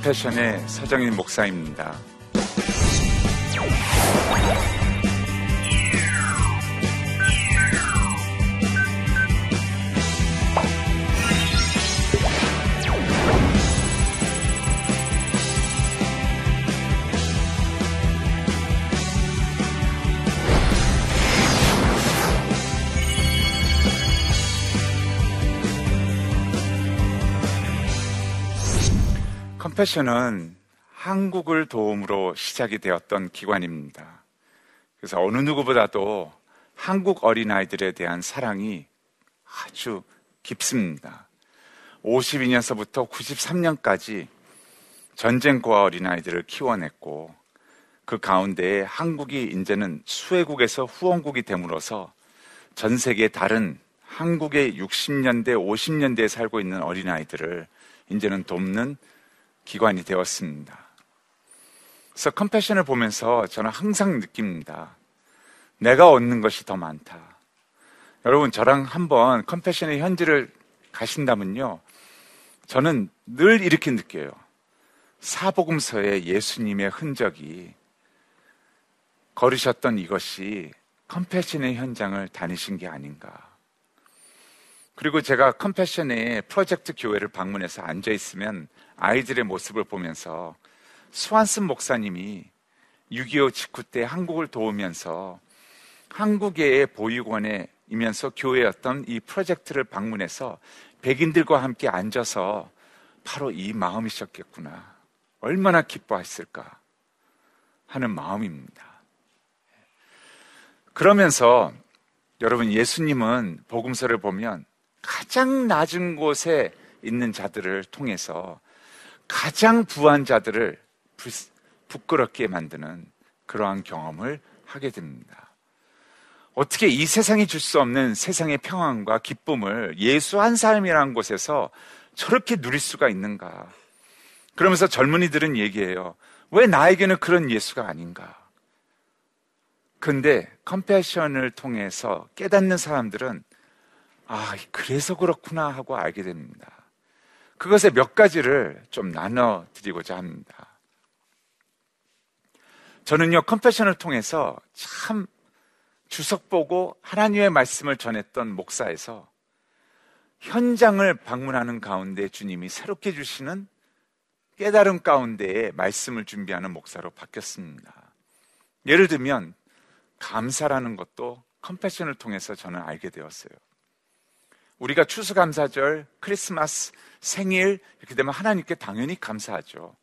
컴패션의 서정인 목사입니다. 패션은 한국을 도움으로 시작이 되었던 기관입니다. 그래서 어느 누구보다도 한국 어린아이들에 대한 사랑이 아주 깊습니다. 52년서부터 93년까지 전쟁고아 어린아이들을 키워냈고 그 가운데에 한국이 이제는 수혜국에서 후원국이 됨으로써 전 세계 다른 한국의 60년대, 50년대에 살고 있는 어린아이들을 이제는 돕는 기관이 되었습니다. 그래서 컴패션을 보면서 저는 항상 느낍니다. 내가 얻는 것이 더 많다. 여러분, 저랑 한번 컴패션의 현지를 가신다면요. 저는 늘 이렇게 느껴요. 사복음서에 예수님의 흔적이 걸으셨던 이것이 컴패션의 현장을 다니신 게 아닌가. 그리고 제가 컴패션의 프로젝트 교회를 방문해서 앉아 있으면 아이들의 모습을 보면서 스완슨 목사님이 6.25 직후 때 한국을 도우면서 한국의 보육원에 이면서 교회였던 이 프로젝트를 방문해서 백인들과 함께 앉아서 바로 이 마음이셨겠구나. 얼마나 기뻐했을까 하는 마음입니다. 그러면서 여러분 예수님은 복음서를 보면 가장 낮은 곳에 있는 자들을 통해서 가장 부한 자들을 부끄럽게 만드는 그러한 경험을 하게 됩니다. 어떻게 이 세상이 줄 수 없는 세상의 평안과 기쁨을 예수 한 사람이라는 곳에서 저렇게 누릴 수가 있는가? 그러면서 젊은이들은 얘기해요. 왜 나에게는 그런 예수가 아닌가? 근데 컴패션을 통해서 깨닫는 사람들은 아, 그래서 그렇구나 하고 알게 됩니다. 그것의 몇 가지를 좀 나눠 드리고자 합니다. 저는요, 컴패션을 통해서 참 주석 보고 하나님의 말씀을 전했던 목사에서 현장을 방문하는 가운데 주님이 새롭게 주시는 깨달음 가운데에 말씀을 준비하는 목사로 바뀌었습니다. 예를 들면, 감사라는 것도 컴패션을 통해서 저는 알게 되었어요. 우리가 추수감사절, 크리스마스, 생일 이렇게 되면 하나님께 당연히 감사하죠.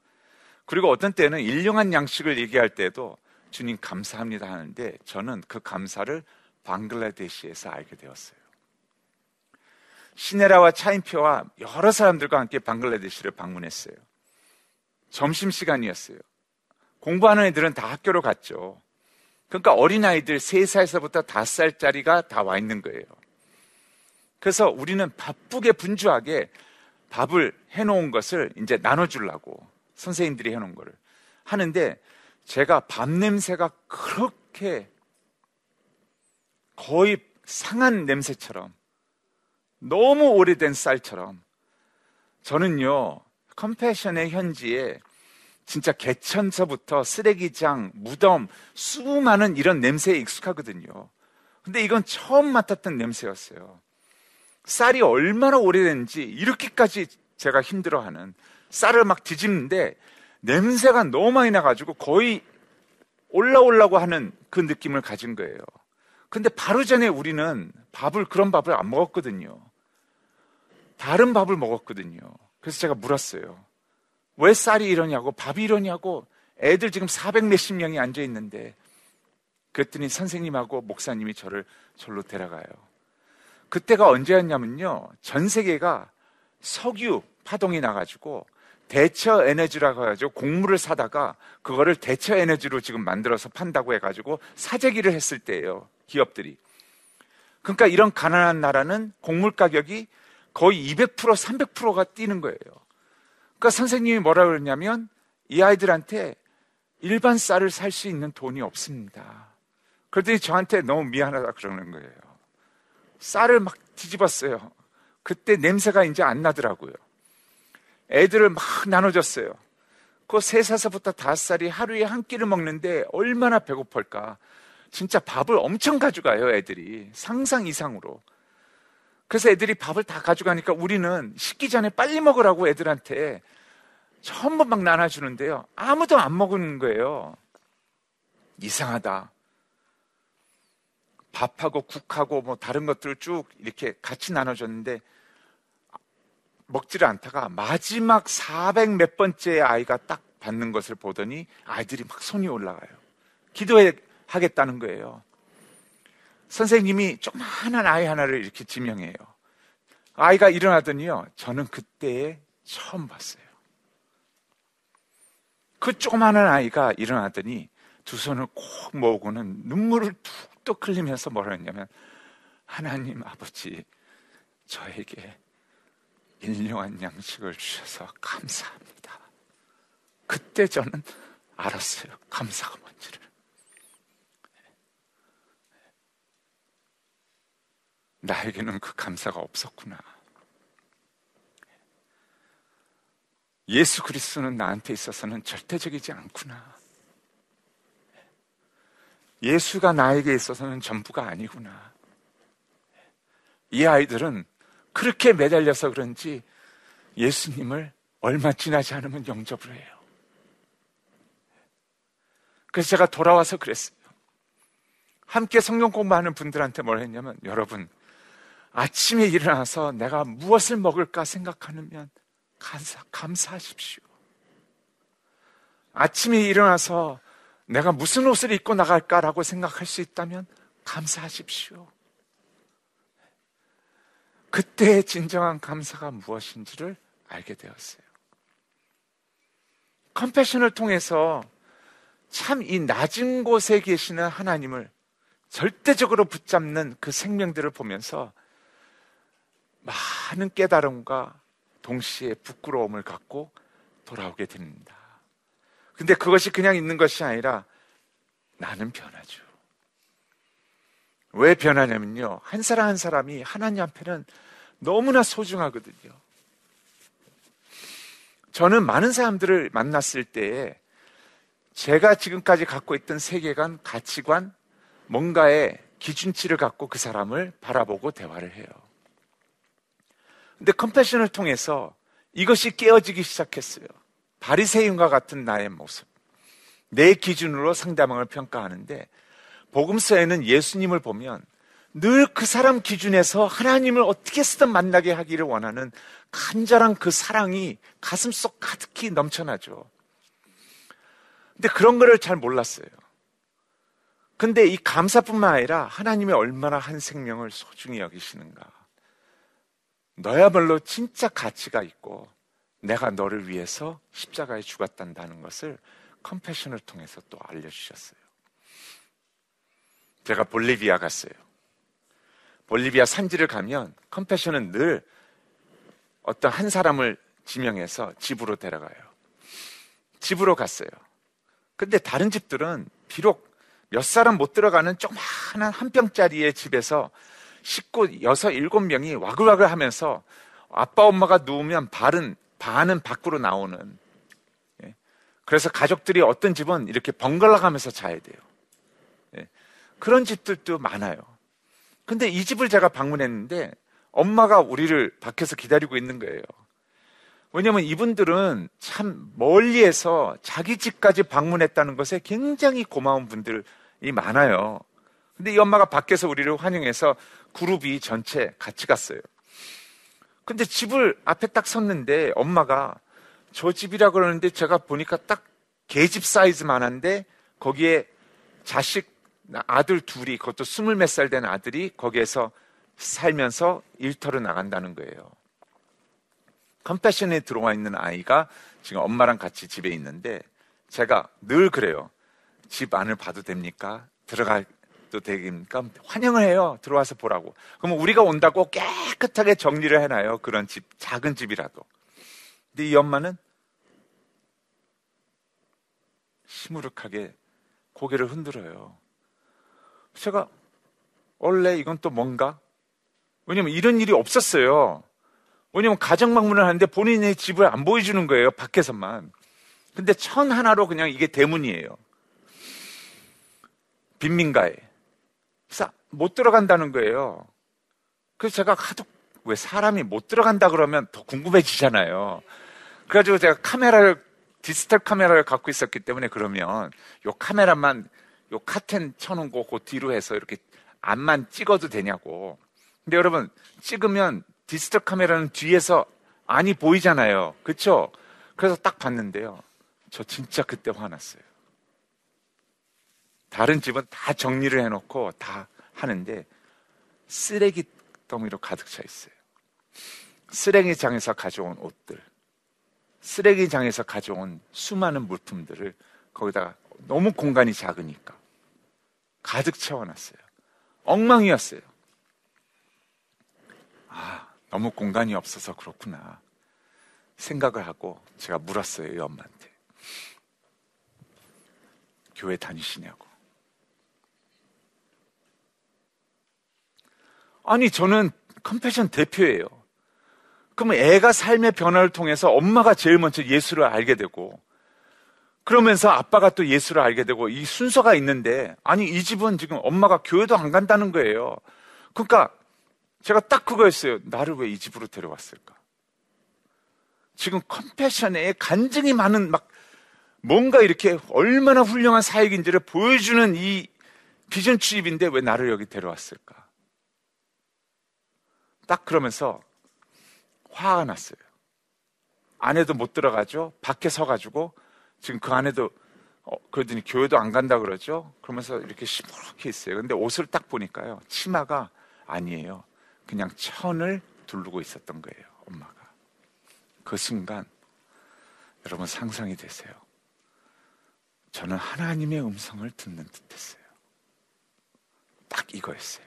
그리고 어떤 때는 일용한 양식을 얘기할 때도 주님 감사합니다 하는데 저는 그 감사를 방글라데시에서 알게 되었어요. 시네라와 차인표와 여러 사람들과 함께 방글라데시를 방문했어요. 점심시간이었어요. 공부하는 애들은 다 학교로 갔죠. 그러니까 어린아이들 3살에서부터 5살짜리가 다 와 있는 거예요. 그래서 우리는 바쁘게 분주하게 밥을 해놓은 것을 이제 나눠주려고 선생님들이 해놓은 거를 하는데 제가 밥 냄새가 그렇게 거의 상한 냄새처럼 너무 오래된 쌀처럼 저는요 컴패션의 현지에 진짜 개천서부터 쓰레기장, 무덤, 수많은 이런 냄새에 익숙하거든요. 근데 이건 처음 맡았던 냄새였어요. 쌀이 얼마나 오래된지 이렇게까지 제가 힘들어하는 쌀을 막 뒤집는데 냄새가 너무 많이 나가지고 거의 올라오려고 하는 그 느낌을 가진 거예요. 근데 바로 전에 우리는 밥을, 그런 밥을 안 먹었거든요. 다른 밥을 먹었거든요. 그래서 제가 물었어요. 왜 쌀이 이러냐고, 밥이 이러냐고, 애들 지금 400 몇십 명이 앉아 있는데, 그랬더니 선생님하고 목사님이 저를 절로 데려가요. 그때가 언제였냐면요. 전 세계가 석유 파동이 나가지고 대처 에너지라고 해가지고 곡물을 사다가 그거를 대처 에너지로 지금 만들어서 판다고 해가지고 사재기를 했을 때예요. 기업들이. 그러니까 이런 가난한 나라는 곡물 가격이 거의 200% 300%가 뛰는 거예요. 그러니까 선생님이 뭐라 그러냐면 이 아이들한테 일반 쌀을 살 수 있는 돈이 없습니다. 그랬더니 저한테 너무 미안하다 그러는 거예요. 쌀을 막 뒤집었어요. 그때 냄새가 이제 안 나더라고요. 애들을 막 나눠줬어요. 그 세 살서부터 다섯 살이 하루에 한 끼를 먹는데 얼마나 배고플까. 진짜 밥을 엄청 가져가요, 애들이. 상상 이상으로. 그래서 애들이 밥을 다 가져가니까 우리는 식기 전에 빨리 먹으라고 애들한테 전부 막 나눠주는데요. 아무도 안 먹는 거예요. 이상하다. 밥하고 국하고 뭐 다른 것들을 쭉 이렇게 같이 나눠줬는데 먹지를 않다가 마지막 400 몇 번째 아이가 딱 받는 것을 보더니 아이들이 막 손이 올라가요. 기도하겠다는 거예요. 선생님이 조그마한 아이 하나를 이렇게 지명해요. 아이가 일어나더니요. 저는 그때 처음 봤어요. 그 조그마한 아이가 일어나더니 두 손을 꼭 모으고는 눈물을 툭 툭 흘리면서 뭐라 했냐면 하나님 아버지 저에게 일용한 양식을 주셔서 감사합니다. 그때 저는 알았어요. 감사가 뭔지를. 나에게는 그 감사가 없었구나. 예수 그리스도는 나한테 있어서는 절대적이지 않구나. 예수가 나에게 있어서는 전부가 아니구나. 이 아이들은 그렇게 매달려서 그런지 예수님을 얼마 지나지 않으면 영접을 해요. 그래서 제가 돌아와서 그랬어요. 함께 성경 공부하는 분들한테 뭘 했냐면 여러분 아침에 일어나서 내가 무엇을 먹을까 생각하면 감사, 감사하십시오. 아침에 일어나서 내가 무슨 옷을 입고 나갈까라고 생각할 수 있다면 감사하십시오. 그때의 진정한 감사가 무엇인지를 알게 되었어요. 컴패션을 통해서 참 이 낮은 곳에 계시는 하나님을 절대적으로 붙잡는 그 생명들을 보면서 많은 깨달음과 동시에 부끄러움을 갖고 돌아오게 됩니다. 근데 그것이 그냥 있는 것이 아니라 나는 변하죠. 왜 변하냐면요. 한 사람 한 사람이 하나님 앞에는 너무나 소중하거든요. 저는 많은 사람들을 만났을 때에 제가 지금까지 갖고 있던 세계관, 가치관, 뭔가의 기준치를 갖고 그 사람을 바라보고 대화를 해요. 근데 컴패션을 통해서 이것이 깨어지기 시작했어요. 바리새인과 같은 나의 모습. 내 기준으로 상대방을 평가하는데 복음서에는 예수님을 보면 늘 그 사람 기준에서 하나님을 어떻게 쓰든 만나게 하기를 원하는 간절한 그 사랑이 가슴 속 가득히 넘쳐나죠. 근데 그런 거를 잘 몰랐어요. 근데 이 감사뿐만 아니라 하나님이 얼마나 한 생명을 소중히 여기시는가. 너야말로 진짜 가치가 있고 내가 너를 위해서 십자가에 죽었단다는 것을 컴패션을 통해서 또 알려주셨어요. 제가 볼리비아 갔어요. 볼리비아 산지를 가면 컴패션은 늘 어떤 한 사람을 지명해서 집으로 데려가요. 집으로 갔어요. 근데 다른 집들은 비록 몇 사람 못 들어가는 조그마한 한 병짜리의 집에서 식구 여섯 일곱 명이 와글와글 하면서 아빠 엄마가 누우면 발은 반은 밖으로 나오는 예. 그래서 가족들이 어떤 집은 이렇게 번갈아 가면서 자야 돼요. 예. 그런 집들도 많아요. 근데 이 집을 제가 방문했는데 엄마가 우리를 밖에서 기다리고 있는 거예요. 왜냐하면 이분들은 참 멀리에서 자기 집까지 방문했다는 것에 굉장히 고마운 분들이 많아요. 근데 이 엄마가 밖에서 우리를 환영해서 그룹이 전체 같이 갔어요. 근데 집을 앞에 딱 섰는데 엄마가 저 집이라 그러는데 제가 보니까 딱 개집 사이즈만한데 거기에 자식 아들 둘이 그것도 스물 몇 살 된 아들이 거기에서 살면서 일터로 나간다는 거예요. 컴패션에 들어와 있는 아이가 지금 엄마랑 같이 집에 있는데 제가 늘 그래요. 집 안을 봐도 됩니까? 들어가 도 되니까 환영을 해요. 들어와서 보라고. 그러면 우리가 온다고 깨끗하게 정리를 해놔요. 그런 집, 작은 집이라도. 근데 이 엄마는 시무룩하게 고개를 흔들어요. 제가 원래 이건 또 뭔가? 왜냐면 이런 일이 없었어요. 왜냐면 가정 방문을 하는데 본인의 집을 안 보여주는 거예요. 밖에서만. 근데 천 하나로 그냥 이게 대문이에요. 빈민가에. 그래서 못 들어간다는 거예요. 그래서 제가 하도 왜 사람이 못 들어간다 그러면 더 궁금해지잖아요. 그래가지고 제가 카메라를 디지털 카메라를 갖고 있었기 때문에 그러면 요 카메라만 요 카텐 쳐놓은 거 그 뒤로 해서 이렇게 앞만 찍어도 되냐고. 근데 여러분 찍으면 디지털 카메라는 뒤에서 안이 보이잖아요. 그렇죠? 그래서 딱 봤는데요. 저 진짜 그때 화났어요. 다른 집은 다 정리를 해놓고 다 하는데 쓰레기 더미로 가득 차 있어요. 쓰레기장에서 가져온 옷들, 쓰레기장에서 가져온 수많은 물품들을 거기다가 너무 공간이 작으니까 가득 채워놨어요. 엉망이었어요. 아, 너무 공간이 없어서 그렇구나. 생각을 하고 제가 물었어요, 이 엄마한테. 교회 다니시냐고. 아니, 저는 컴패션 대표예요. 그러면 애가 삶의 변화를 통해서 엄마가 제일 먼저 예수를 알게 되고, 그러면서 아빠가 또 예수를 알게 되고, 이 순서가 있는데, 아니, 이 집은 지금 엄마가 교회도 안 간다는 거예요. 그러니까, 제가 딱 그거였어요. 나를 왜 이 집으로 데려왔을까? 지금 컴패션에 간증이 많은 막, 뭔가 이렇게 얼마나 훌륭한 사역인지를 보여주는 이 비전 취입인데 왜 나를 여기 데려왔을까? 딱 그러면서 화가 났어요. 안에도 못 들어가죠. 밖에 서가지고 지금 그 안에도 어, 그러더니 교회도 안 간다 그러죠. 그러면서 이렇게 시무룩해 있어요. 근데 옷을 딱 보니까요. 치마가 아니에요. 그냥 천을 두르고 있었던 거예요. 엄마가. 그 순간 여러분 상상이 되세요. 저는 하나님의 음성을 듣는 듯 했어요. 딱 이거였어요.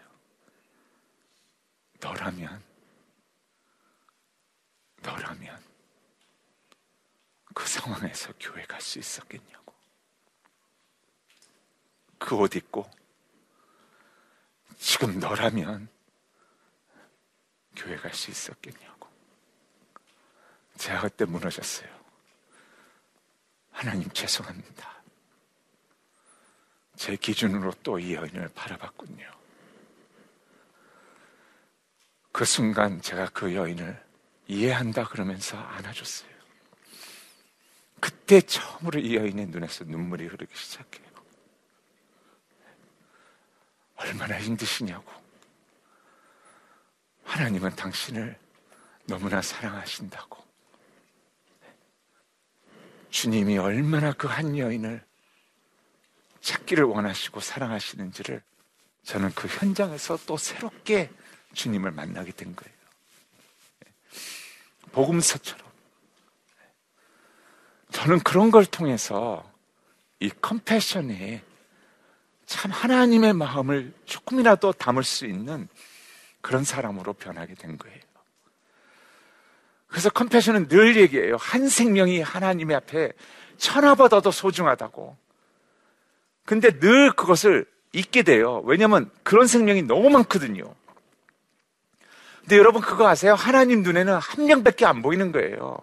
너라면, 너라면 그 상황에서 교회 갈 수 있었겠냐고. 그 옷 입고 지금 너라면 교회 갈 수 있었겠냐고. 제가 그때 무너졌어요. 하나님 죄송합니다. 제 기준으로 또 이 여인을 바라봤군요. 그 순간 제가 그 여인을 이해한다 그러면서 안아줬어요. 그때 처음으로 이 여인의 눈에서 눈물이 흐르기 시작해요. 얼마나 힘드시냐고. 하나님은 당신을 너무나 사랑하신다고. 주님이 얼마나 그 한 여인을 찾기를 원하시고 사랑하시는지를 저는 그 현장에서 또 새롭게 주님을 만나게 된 거예요. 복음서처럼. 저는 그런 걸 통해서 이 컴패션에 참 하나님의 마음을 조금이라도 담을 수 있는 그런 사람으로 변하게 된 거예요. 그래서 컴패션은 늘 얘기해요. 한 생명이 하나님의 앞에 천하보다도 소중하다고. 근데 늘 그것을 잊게 돼요. 왜냐하면 그런 생명이 너무 많거든요. 근데 여러분 그거 아세요? 하나님 눈에는 한 명밖에 안 보이는 거예요.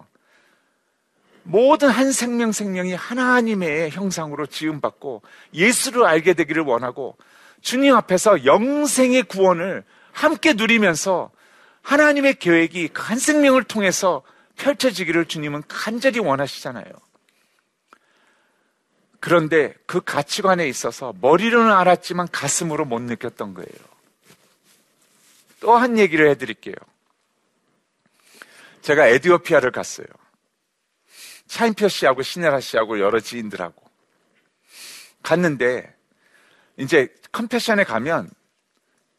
모든 한 생명 생명이 하나님의 형상으로 지음받고 예수를 알게 되기를 원하고 주님 앞에서 영생의 구원을 함께 누리면서 하나님의 계획이 그 한 생명을 통해서 펼쳐지기를 주님은 간절히 원하시잖아요. 그런데 그 가치관에 있어서 머리로는 알았지만 가슴으로 못 느꼈던 거예요. 또 한 얘기를 해드릴게요. 제가 에디오피아를 갔어요. 차인표 씨하고 신혜라 씨하고 여러 지인들하고 갔는데 이제 컴패션에 가면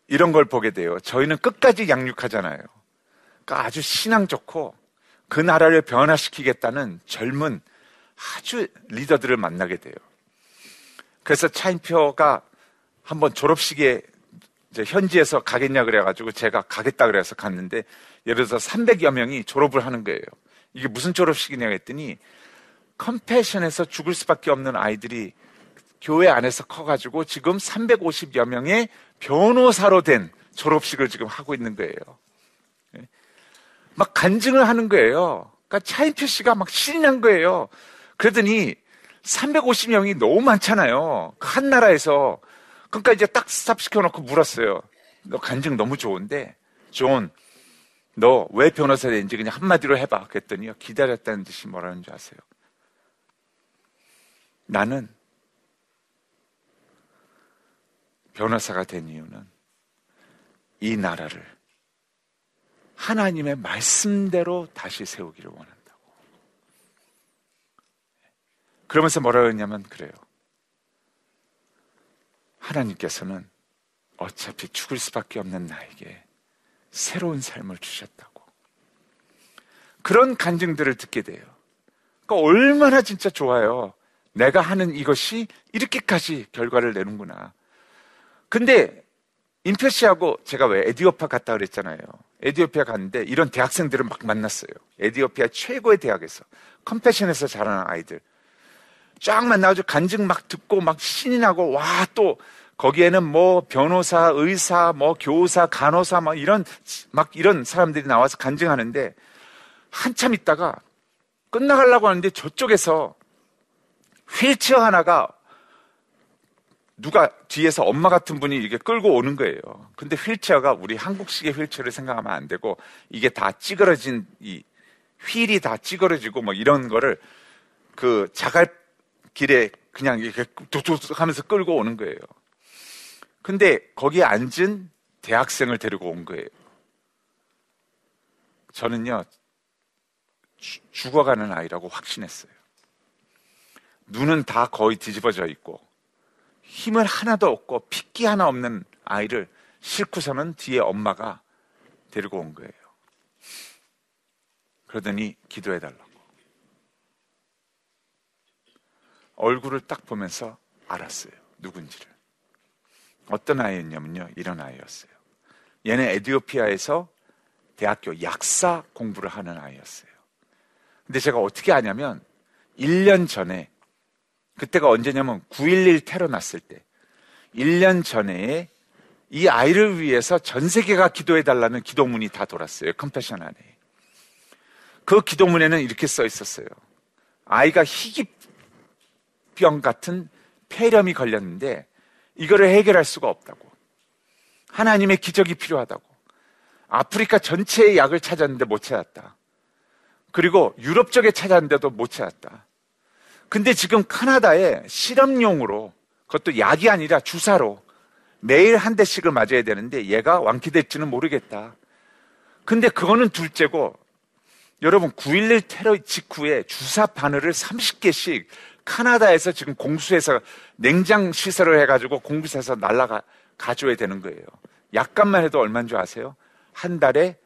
이런 걸 보게 돼요. 저희는 끝까지 양육하잖아요. 그러니까 아주 신앙 좋고 그 나라를 변화시키겠다는 젊은 아주 리더들을 만나게 돼요. 그래서 차인표가 한번 졸업식에 이제 현지에서 가겠냐 그래가지고 제가 가겠다 그래서 갔는데 예를 들어서 300여 명이 졸업을 하는 거예요. 이게 무슨 졸업식이냐 했더니 컴패션에서 죽을 수밖에 없는 아이들이 교회 안에서 커가지고 지금 350여 명의 변호사로 된 졸업식을 지금 하고 있는 거예요. 예. 막 간증을 하는 거예요. 그러니까 차인표 씨가 막 신이 난 거예요. 그러더니 350명이 너무 많잖아요. 그한 나라에서. 그러니까 이제 딱 스탑 시켜놓고 물었어요. 너 간증 너무 좋은데, 존, 너 왜 변호사 된지 그냥 한마디로 해봐. 그랬더니요. 기다렸다는 듯이 뭐라는 줄 아세요? 나는 변호사가 된 이유는 이 나라를 하나님의 말씀대로 다시 세우기를 원한다고. 그러면서 뭐라 그랬냐면 그래요. 하나님께서는 어차피 죽을 수밖에 없는 나에게 새로운 삶을 주셨다고. 그런 간증들을 듣게 돼요. 그러니까 얼마나 진짜 좋아요. 내가 하는 이것이 이렇게까지 결과를 내는구나. 근데 임표 씨하고 제가 왜 에디오파 갔다 그랬잖아요. 에디오피아 갔는데 이런 대학생들을 막 만났어요. 에디오피아 최고의 대학에서 컴패션에서 자라는 아이들 쫙 만나가지고 간증 막 듣고 막 신이 나고 와 또 거기에는 뭐 변호사, 의사, 뭐 교사, 간호사 막 이런 막 이런 사람들이 나와서 간증하는데 한참 있다가 끝나가려고 하는데 저쪽에서 휠체어 하나가 누가 뒤에서 엄마 같은 분이 이렇게 끌고 오는 거예요. 근데 휠체어가 우리 한국식의 휠체어를 생각하면 안 되고 이게 다 찌그러진 이 휠이 다 찌그러지고 뭐 이런 거를 그 자갈 길에 그냥 이렇게 뚝뚝뚝 하면서 끌고 오는 거예요. 근데 거기에 앉은 대학생을 데리고 온 거예요. 저는요, 주, 죽어가는 아이라고 확신했어요. 눈은 다 거의 뒤집어져 있고, 힘을 하나도 없고, 핏기 하나 없는 아이를 싣고서는 뒤에 엄마가 데리고 온 거예요. 그러더니 기도해달라고. 얼굴을 딱 보면서 알았어요. 누군지를. 어떤 아이였냐면요. 이런 아이였어요. 얘는 에디오피아에서 대학교 약사 공부를 하는 아이였어요. 근데 제가 어떻게 아냐면 1년 전에 그때가 언제냐면 9.11 테러 났을 때 1년 전에 이 아이를 위해서 전 세계가 기도해 달라는 기도문이 다 돌았어요. 컴패션 안에. 그 기도문에는 이렇게 써 있었어요. 아이가 희귀병 같은 폐렴이 걸렸는데 이거를 해결할 수가 없다고. 하나님의 기적이 필요하다고. 아프리카 전체의 약을 찾았는데 못 찾았다. 그리고 유럽 쪽에 찾았는데도 못 찾았다. 근데 지금 카나다에 실험용으로 그것도 약이 아니라 주사로 매일 한 대씩을 맞아야 되는데 얘가 완쾌될지는 모르겠다. 근데 그거는 둘째고 여러분 9.11 테러 직후에 주사 바늘을 30개씩 카나다에서 지금 공수해서 냉장 시설을 해가지고 공수해서 날라가 가져야 되는 거예요. 약값만 해도 얼마인 줄 아세요? 한 달에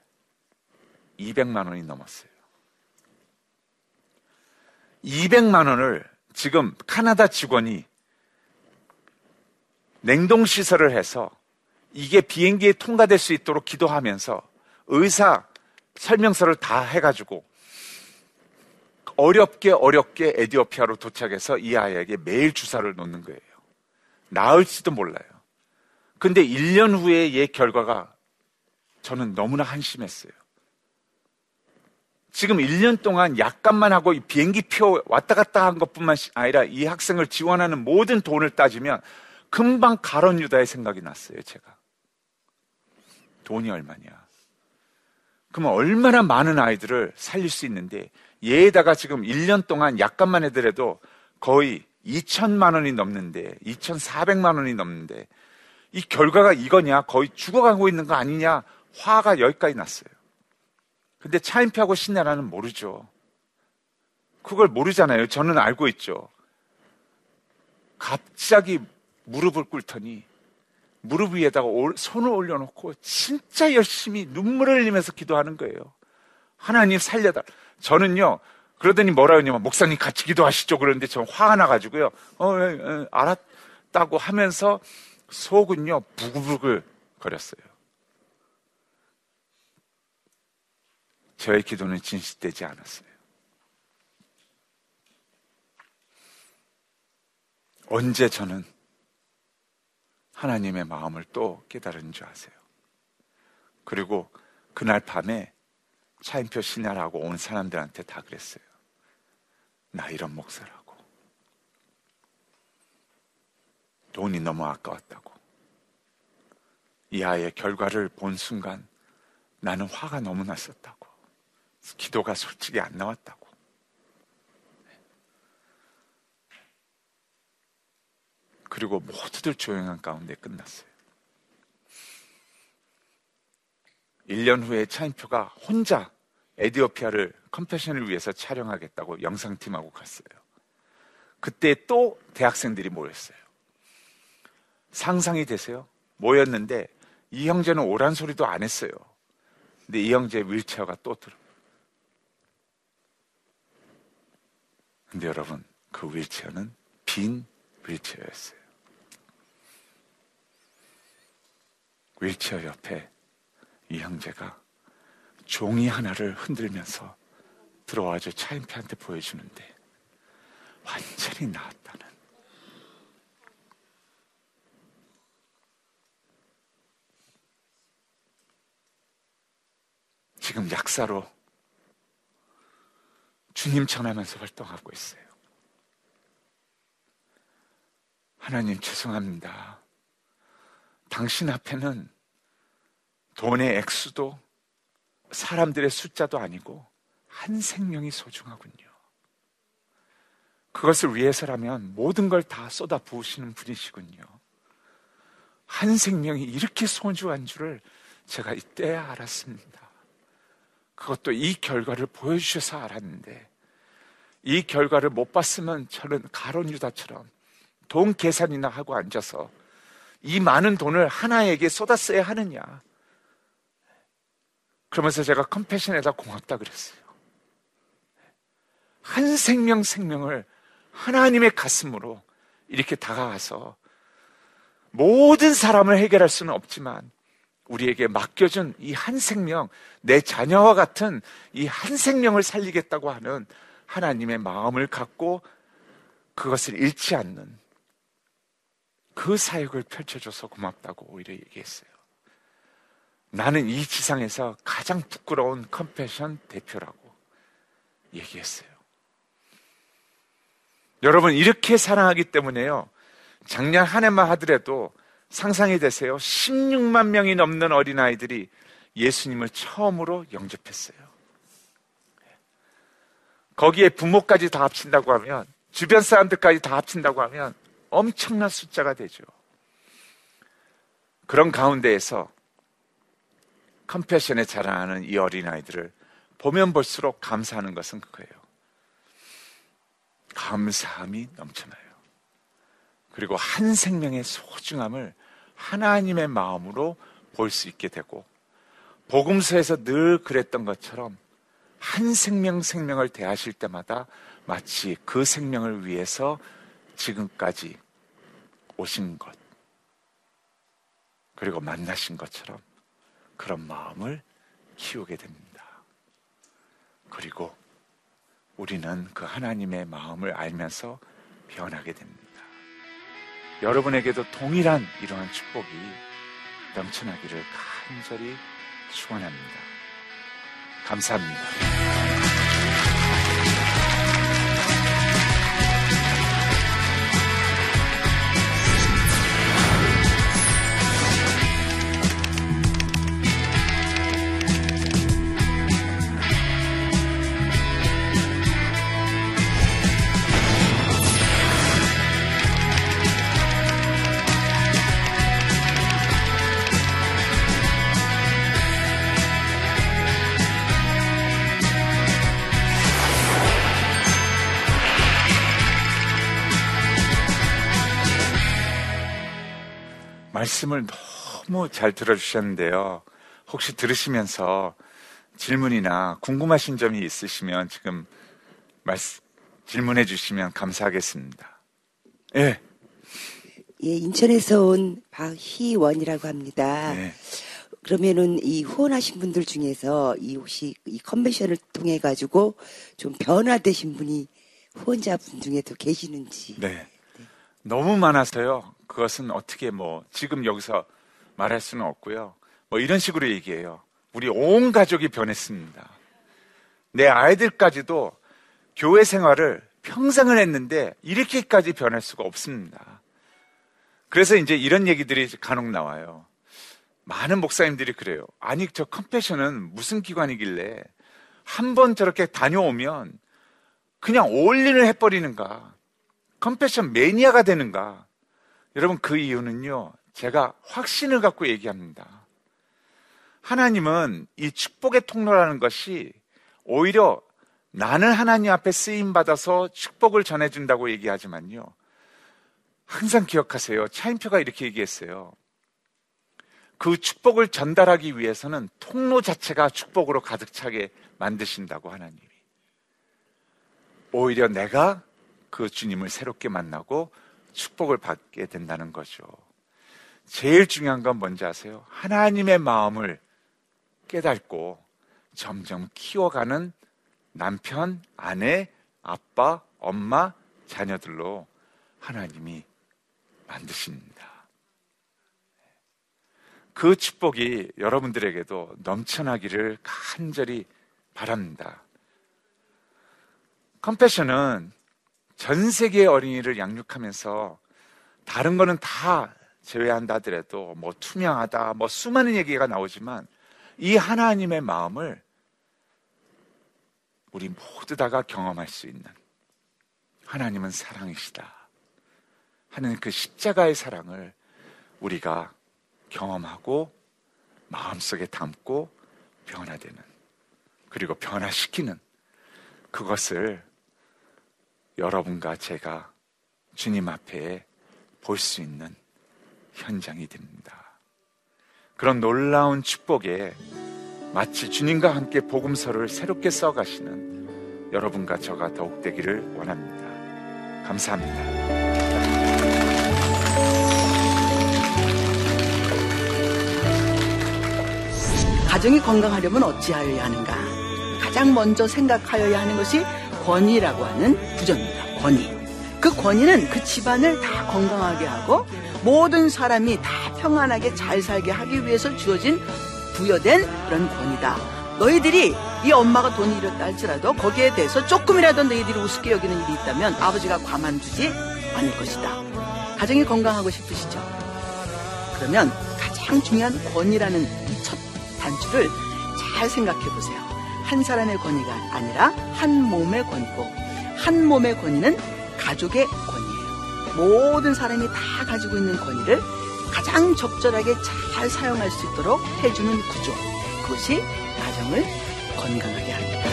200만 원이 넘었어요. 200만 원을 지금 카나다 직원이 냉동 시설을 해서 이게 비행기에 통과될 수 있도록 기도하면서 의사 설명서를 다 해가지고 어렵게 어렵게 에디오피아로 도착해서 이 아이에게 매일 주사를 놓는 거예요. 나을지도 몰라요. 근데 1년 후에 얘 결과가 저는 너무나 한심했어요. 지금 1년 동안 약값만 하고 비행기 표 왔다 갔다 한 것뿐만 아니라 이 학생을 지원하는 모든 돈을 따지면 금방 가론 유다의 생각이 났어요, 제가. 돈이 얼마냐. 그러면 얼마나 많은 아이들을 살릴 수 있는데 얘에다가 지금 1년 동안 약값만 해더라도 거의 2천만 원이 넘는데 2,400만 원이 넘는데 이 결과가 이거냐 거의 죽어가고 있는 거 아니냐 화가 여기까지 났어요. 근데 차인표하고 신나라는 모르죠. 그걸 모르잖아요. 저는 알고 있죠. 갑자기 무릎을 꿇더니 무릎 위에다가 손을 올려놓고 진짜 열심히 눈물을 흘리면서 기도하는 거예요. 하나님 살려다. 저는요, 그러더니 뭐라 그러냐면, 목사님 같이 기도하시죠. 그러는데 저 화가 나가지고요, 어, 에, 에, 알았다고 하면서 속은요, 부글부글 거렸어요. 저의 기도는 진실되지 않았어요. 언제 저는 하나님의 마음을 또 깨달은 줄 아세요. 그리고 그날 밤에 차인표 신하라고 온 사람들한테 다 그랬어요. 나 이런 목사라고. 돈이 너무 아까웠다고. 이 아이의 결과를 본 순간 나는 화가 너무 났었다고. 기도가 솔직히 안 나왔다고. 그리고 모두들 조용한 가운데 끝났어요. 1년 후에 차인표가 혼자 에디오피아를 컴패션을 위해서 촬영하겠다고 영상팀하고 갔어요. 그때 또 대학생들이 모였어요. 상상이 되세요? 모였는데 이 형제는 오란 소리도 안 했어요. 근데 이 형제 윌체어가 또 들어. 근데 여러분, 그 윌체어는 빈 윌체어였어요. 윌체어 옆에 이 형제가 종이 하나를 흔들면서 들어와서 차인표한테 보여주는데 완전히 나았다는. 지금 약사로 주님 전하면서 활동하고 있어요. 하나님 죄송합니다. 당신 앞에는 돈의 액수도 사람들의 숫자도 아니고 한 생명이 소중하군요. 그것을 위해서라면 모든 걸 다 쏟아 부으시는 분이시군요. 한 생명이 이렇게 소중한 줄을 제가 이때야 알았습니다. 그것도 이 결과를 보여주셔서 알았는데, 이 결과를 못 봤으면 저는 가론 유다처럼 돈 계산이나 하고 앉아서 이 많은 돈을 하나에게 쏟았어야 하느냐. 그러면서 제가 컴패션에다 고맙다 그랬어요. 한 생명 생명을 하나님의 가슴으로 이렇게 다가가서 모든 사람을 해결할 수는 없지만 우리에게 맡겨준 이 한 생명, 내 자녀와 같은 이 한 생명을 살리겠다고 하는 하나님의 마음을 갖고 그것을 잃지 않는 그 사역을 펼쳐줘서 고맙다고 오히려 얘기했어요. 나는 이 지상에서 가장 부끄러운 컴패션 대표라고 얘기했어요. 여러분, 이렇게 사랑하기 때문에요. 작년 한 해만 하더라도 상상이 되세요. 16만 명이 넘는 어린아이들이 예수님을 처음으로 영접했어요. 거기에 부모까지 다 합친다고 하면, 주변 사람들까지 다 합친다고 하면 엄청난 숫자가 되죠. 그런 가운데에서 컴패션에 자라나는 이 어린아이들을 보면 볼수록 감사하는 것은 그거예요. 감사함이 넘쳐나요. 그리고 한 생명의 소중함을 하나님의 마음으로 볼 수 있게 되고, 복음서에서 늘 그랬던 것처럼 한 생명 생명을 대하실 때마다 마치 그 생명을 위해서 지금까지 오신 것, 그리고 만나신 것처럼 그런 마음을 키우게 됩니다. 그리고 우리는 그 하나님의 마음을 알면서 변하게 됩니다. 여러분에게도 동일한 이러한 축복이 넘쳐나기를 간절히 축원합니다. 감사합니다. 말씀을 너무 잘 들어주셨는데요. 혹시 들으시면서 질문이나 궁금하신 점이 있으시면 지금 말씀, 질문해 주시면 감사하겠습니다. 예. 예, 인천에서 온 박희원이라고 합니다. 네. 그러면은 이 후원하신 분들 중에서 이 혹시 이 컨벤션을 통해 가지고 좀 변화되신 분이 후원자분 중에도 계시는지. 네. 네. 너무 많아서요. 그것은 어떻게 뭐 지금 여기서 말할 수는 없고요. 뭐 이런 식으로 얘기해요. 우리 온 가족이 변했습니다. 내 아이들까지도 교회 생활을 평생을 했는데 이렇게까지 변할 수가 없습니다. 그래서 이제 이런 얘기들이 간혹 나와요. 많은 목사님들이 그래요. 아니, 저 컴패션은 무슨 기관이길래 한 번 저렇게 다녀오면 그냥 올인을 해버리는가? 컴패션 매니아가 되는가? 여러분, 그 이유는요, 제가 확신을 갖고 얘기합니다. 하나님은 이 축복의 통로라는 것이 오히려 나는 하나님 앞에 쓰임 받아서 축복을 전해준다고 얘기하지만요. 항상 기억하세요. 차인표가 이렇게 얘기했어요. 그 축복을 전달하기 위해서는 통로 자체가 축복으로 가득 차게 만드신다고 하나님이. 오히려 내가 그 주님을 새롭게 만나고 축복을 받게 된다는 거죠. 제일 중요한 건 뭔지 아세요? 하나님의 마음을 깨닫고 점점 키워가는 남편, 아내, 아빠, 엄마, 자녀들로 하나님이 만드십니다. 그 축복이 여러분들에게도 넘쳐나기를 간절히 바랍니다. 컴패션은 전 세계의 어린이를 양육하면서 다른 거는 다 제외한다 하더라도 뭐 투명하다, 뭐 수많은 얘기가 나오지만 이 하나님의 마음을 우리 모두 다가 경험할 수 있는 하나님은 사랑이시다 하는 그 십자가의 사랑을 우리가 경험하고 마음속에 담고 변화되는 그리고 변화시키는 그것을 여러분과 제가 주님 앞에 볼 수 있는 현장이 됩니다. 그런 놀라운 축복에 마치 주님과 함께 복음서를 새롭게 써가시는 여러분과 저가 더욱 되기를 원합니다. 감사합니다. 가정이 건강하려면 어찌하여야 하는가? 가장 먼저 생각하여야 하는 것이 권위라고 하는 부정입니다. 권위. 그 권위는 그 집안을 다 건강하게 하고 모든 사람이 다 평안하게 잘 살게 하기 위해서 주어진 부여된 그런 권위다. 너희들이 이 엄마가 돈이 잃었다 할지라도 거기에 대해서 조금이라도 너희들이 우습게 여기는 일이 있다면 아버지가 가만두지 않을 것이다. 가정이 건강하고 싶으시죠? 그러면 가장 중요한 권위라는 이 첫 단추를 잘 생각해 보세요. 한 사람의 권위가 아니라 한 몸의 권위고 한 몸의 권위는 가족의 권위예요. 모든 사람이 다 가지고 있는 권위를 가장 적절하게 잘 사용할 수 있도록 해주는 구조. 그것이 가정을 건강하게 합니다.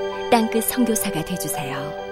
땅끝 성교사가 되주세요